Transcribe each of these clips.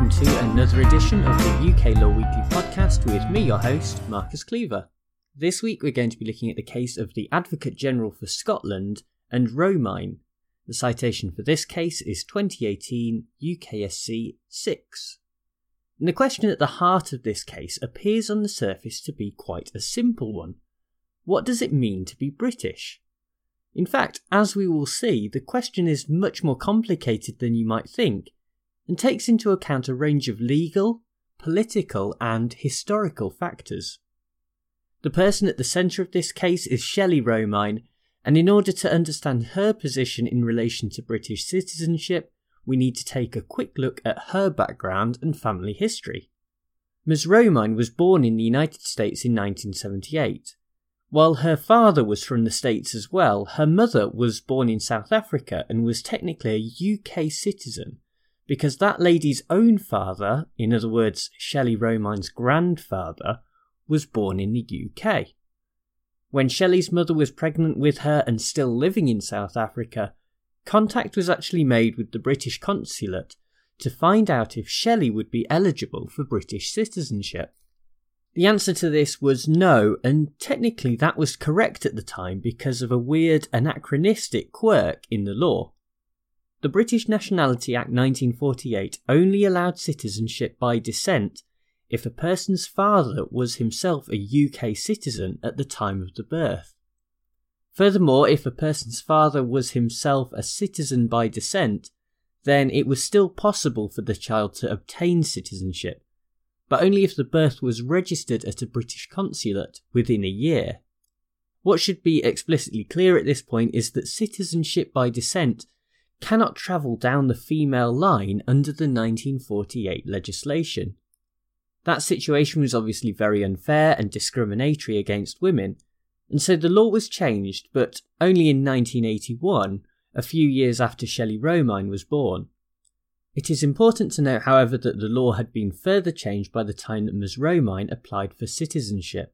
another edition of the UK Law Weekly podcast with me, your host, Marcus Cleaver. This week we're going to be looking at the case of the Advocate General for Scotland and Romein. The citation for this case is 2018 UKSC 6. And the question at the heart of this case appears on the surface to be quite a simple one. What does it mean to be British? In fact, as we will see, the question is much more complicated than you might think and takes into account a range of legal, political, and historical factors. The person at the centre of this case is Shelley Romein, and in order to understand her position in relation to British citizenship, we need to take a quick look at her background and family history. Ms. Romein was born in the United States in 1978. While her father was from the States as well, her mother was born in South Africa and was technically a UK citizen because that lady's own father, in other words, Shelley Romein's grandfather, was born in the UK. When Shelley's mother was pregnant with her and still living in South Africa, contact was actually made with the British consulate to find out if Shelley would be eligible for British citizenship. The answer to this was no, and technically that was correct at the time because of a weird anachronistic quirk in the law. The British Nationality Act 1948 only allowed citizenship by descent if a person's father was himself a UK citizen at the time of the birth. Furthermore, if a person's father was himself a citizen by descent, then it was still possible for the child to obtain citizenship, but only if the birth was registered at a British consulate within a year. What should be explicitly clear at this point is that citizenship by descent cannot travel down the female line under the 1948 legislation. That situation was obviously very unfair and discriminatory against women, and so the law was changed, but only in 1981, a few years after Shelley Romein was born. It is important to note, however, that the law had been further changed by the time that Ms. Romein applied for citizenship.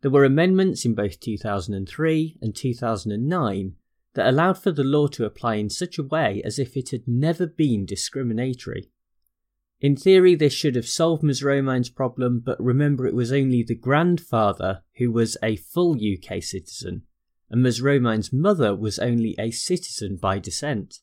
There were amendments in both 2003 and 2009 that allowed for the law to apply in such a way as if it had never been discriminatory. In theory, this should have solved Ms. Romein's problem, but remember it was only the grandfather who was a full UK citizen, and Ms. Romein's mother was only a citizen by descent.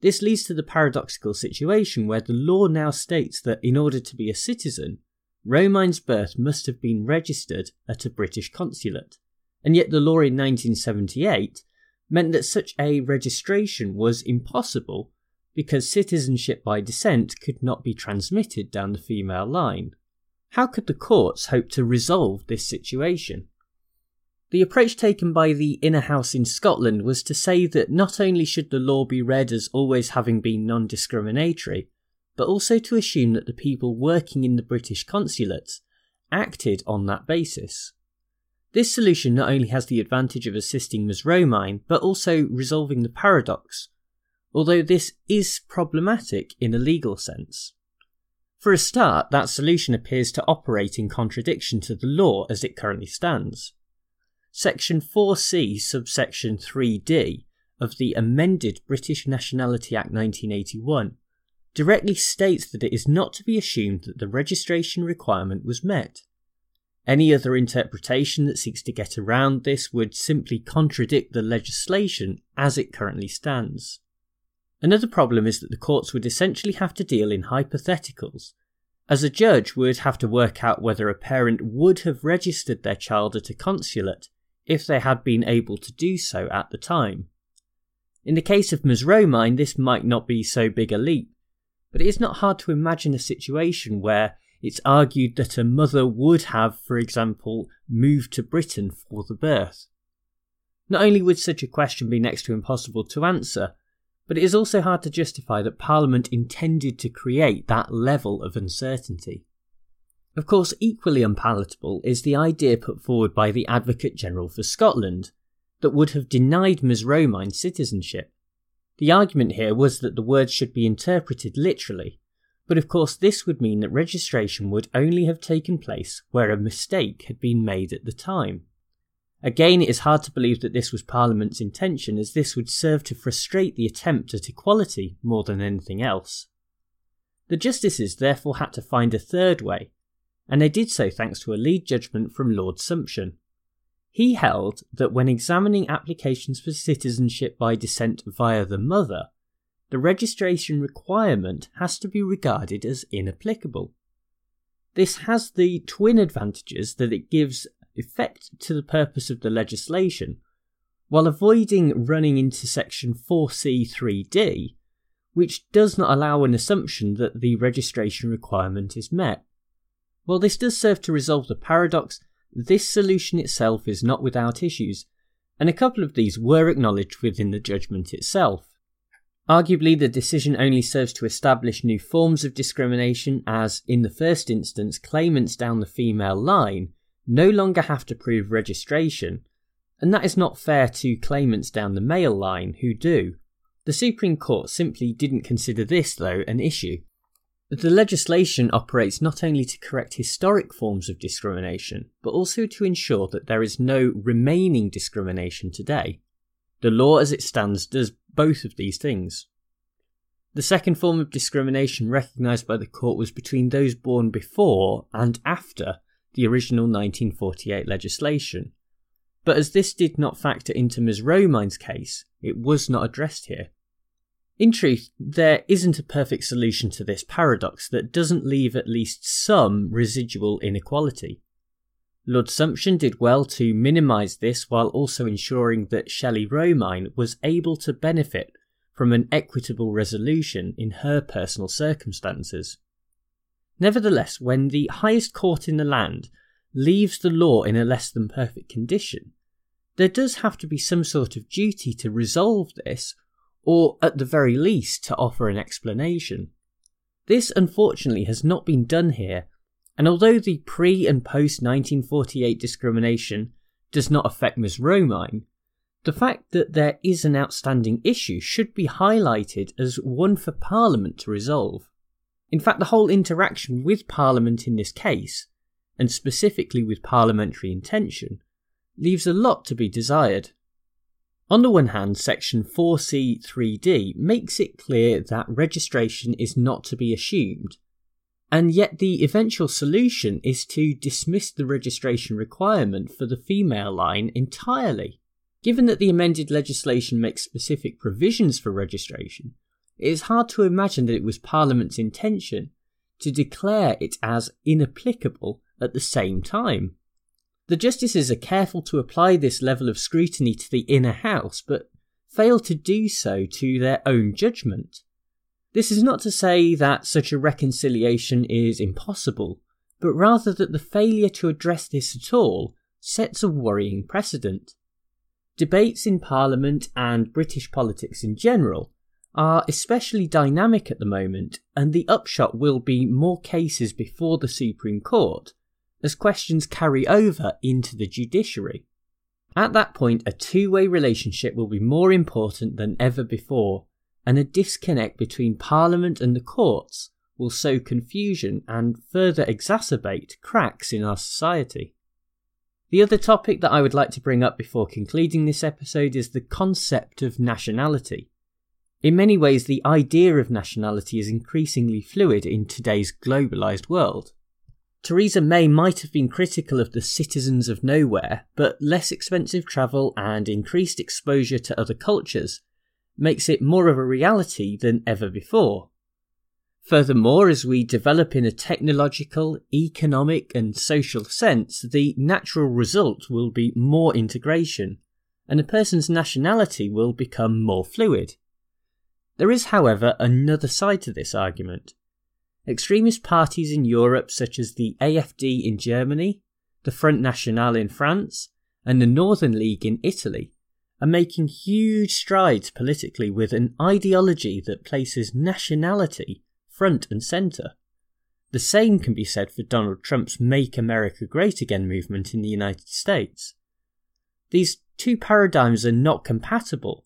This leads to the paradoxical situation where the law now states that in order to be a citizen, Romein's birth must have been registered at a British consulate, and yet the law in 1978 meant that such a registration was impossible because citizenship by descent could not be transmitted down the female line. How could the courts hope to resolve this situation? The approach taken by the Inner House in Scotland was to say that not only should the law be read as always having been non discriminatory, but also to assume that the people working in the British consulates acted on that basis. This solution not only has the advantage of assisting Ms. Romein, but also resolving the paradox, although this is problematic in a legal sense. For a start, that solution appears to operate in contradiction to the law as it currently stands. Section 4c, subsection 3d of the amended British Nationality Act 1981 directly states that it is not to be assumed that the registration requirement was met. Any other interpretation that seeks to get around this would simply contradict the legislation as it currently stands. Another problem is that the courts would essentially have to deal in hypotheticals, as a judge would have to work out whether a parent would have registered their child at a consulate if they had been able to do so at the time. In the case of Ms. Romein, this might not be so big a leap, but it is not hard to imagine a situation where it's argued that a mother would have, for example, moved to Britain for the birth. Not only would such a question be next to impossible to answer, but it is also hard to justify that Parliament intended to create that level of uncertainty. Of course, equally unpalatable is the idea put forward by the Advocate General for Scotland that would have denied Ms. Romein citizenship. The argument here was that the words should be interpreted literally, but of course, this would mean that registration would only have taken place where a mistake had been made at the time. Again, it is hard to believe that this was Parliament's intention, as this would serve to frustrate the attempt at equality more than anything else. The justices therefore had to find a third way, and they did so thanks to a lead judgment from Lord Sumption. He held that when examining applications for citizenship by descent via the mother, the registration requirement has to be regarded as inapplicable. This has the twin advantages that it gives effect to the purpose of the legislation, while avoiding running into section 4C3D, which does not allow an assumption that the registration requirement is met. While this does serve to resolve the paradox, this solution itself is not without issues, and a couple of these were acknowledged within the judgment itself. Arguably, the decision only serves to establish new forms of discrimination, as, in the first instance, claimants down the female line no longer have to prove registration, and that is not fair to claimants down the male line who do. The Supreme Court simply didn't consider this, though, an issue. The legislation operates not only to correct historic forms of discrimination, but also to ensure that there is no remaining discrimination today. The law as it stands does both of these things. The second form of discrimination recognised by the court was between those born before and after the original 1948 legislation. But as this did not factor into Ms. Romein's case, it was not addressed here. In truth, there isn't a perfect solution to this paradox that doesn't leave at least some residual inequality. Lord Sumption did well to minimise this while also ensuring that Shelley Romein was able to benefit from an equitable resolution in her personal circumstances. Nevertheless, when the highest court in the land leaves the law in a less than perfect condition, there does have to be some sort of duty to resolve this or at the very least to offer an explanation. This unfortunately has not been done here, and although the pre and post 1948 discrimination does not affect Ms. Romein, the fact that there is an outstanding issue should be highlighted as one for Parliament to resolve. In fact, the whole interaction with Parliament in this case, and specifically with parliamentary intention, leaves a lot to be desired. On the one hand, section 4C3D makes it clear that registration is not to be assumed, and yet the eventual solution is to dismiss the registration requirement for the female line entirely. Given that the amended legislation makes specific provisions for registration, it is hard to imagine that it was Parliament's intention to declare it as inapplicable at the same time. The justices are careful to apply this level of scrutiny to the inner house, but fail to do so to their own judgment. This is not to say that such a reconciliation is impossible, but rather that the failure to address this at all sets a worrying precedent. Debates in Parliament and British politics in general are especially dynamic at the moment, and the upshot will be more cases before the Supreme Court as questions carry over into the judiciary. At that point, a two way relationship will be more important than ever before, and a disconnect between Parliament and the courts will sow confusion and further exacerbate cracks in our society. The other topic that I would like to bring up before concluding this episode is the concept of nationality. In many ways, the idea of nationality is increasingly fluid in today's globalised world. Theresa May might have been critical of the citizens of nowhere, but less expensive travel and increased exposure to other cultures makes it more of a reality than ever before. Furthermore, as we develop in a technological, economic, and social sense, the natural result will be more integration, and a person's nationality will become more fluid. There is, however, another side to this argument. Extremist parties in Europe, such as the AFD in Germany, the Front National in France, and the Northern League in Italy, are making huge strides politically with an ideology that places nationality front and centre. The same can be said for Donald Trump's Make America Great Again movement in the United States. These two paradigms are not compatible,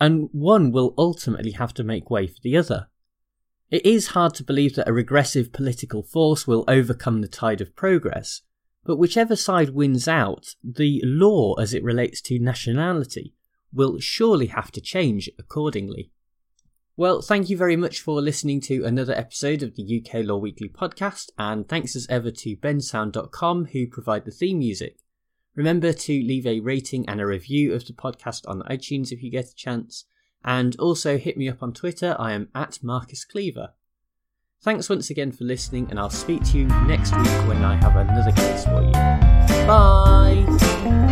and one will ultimately have to make way for the other. It is hard to believe that a regressive political force will overcome the tide of progress, but whichever side wins out, the law as it relates to nationality will surely have to change accordingly. Well, thank you very much for listening to another episode of the UK Law Weekly podcast, and thanks as ever to bensound.com who provide the theme music. Remember to leave a rating and a review of the podcast on iTunes if you get a chance, and also hit me up on Twitter. I am at Marcus Cleaver. Thanks once again for listening, and I'll speak to you next week when I have another case for you. Bye!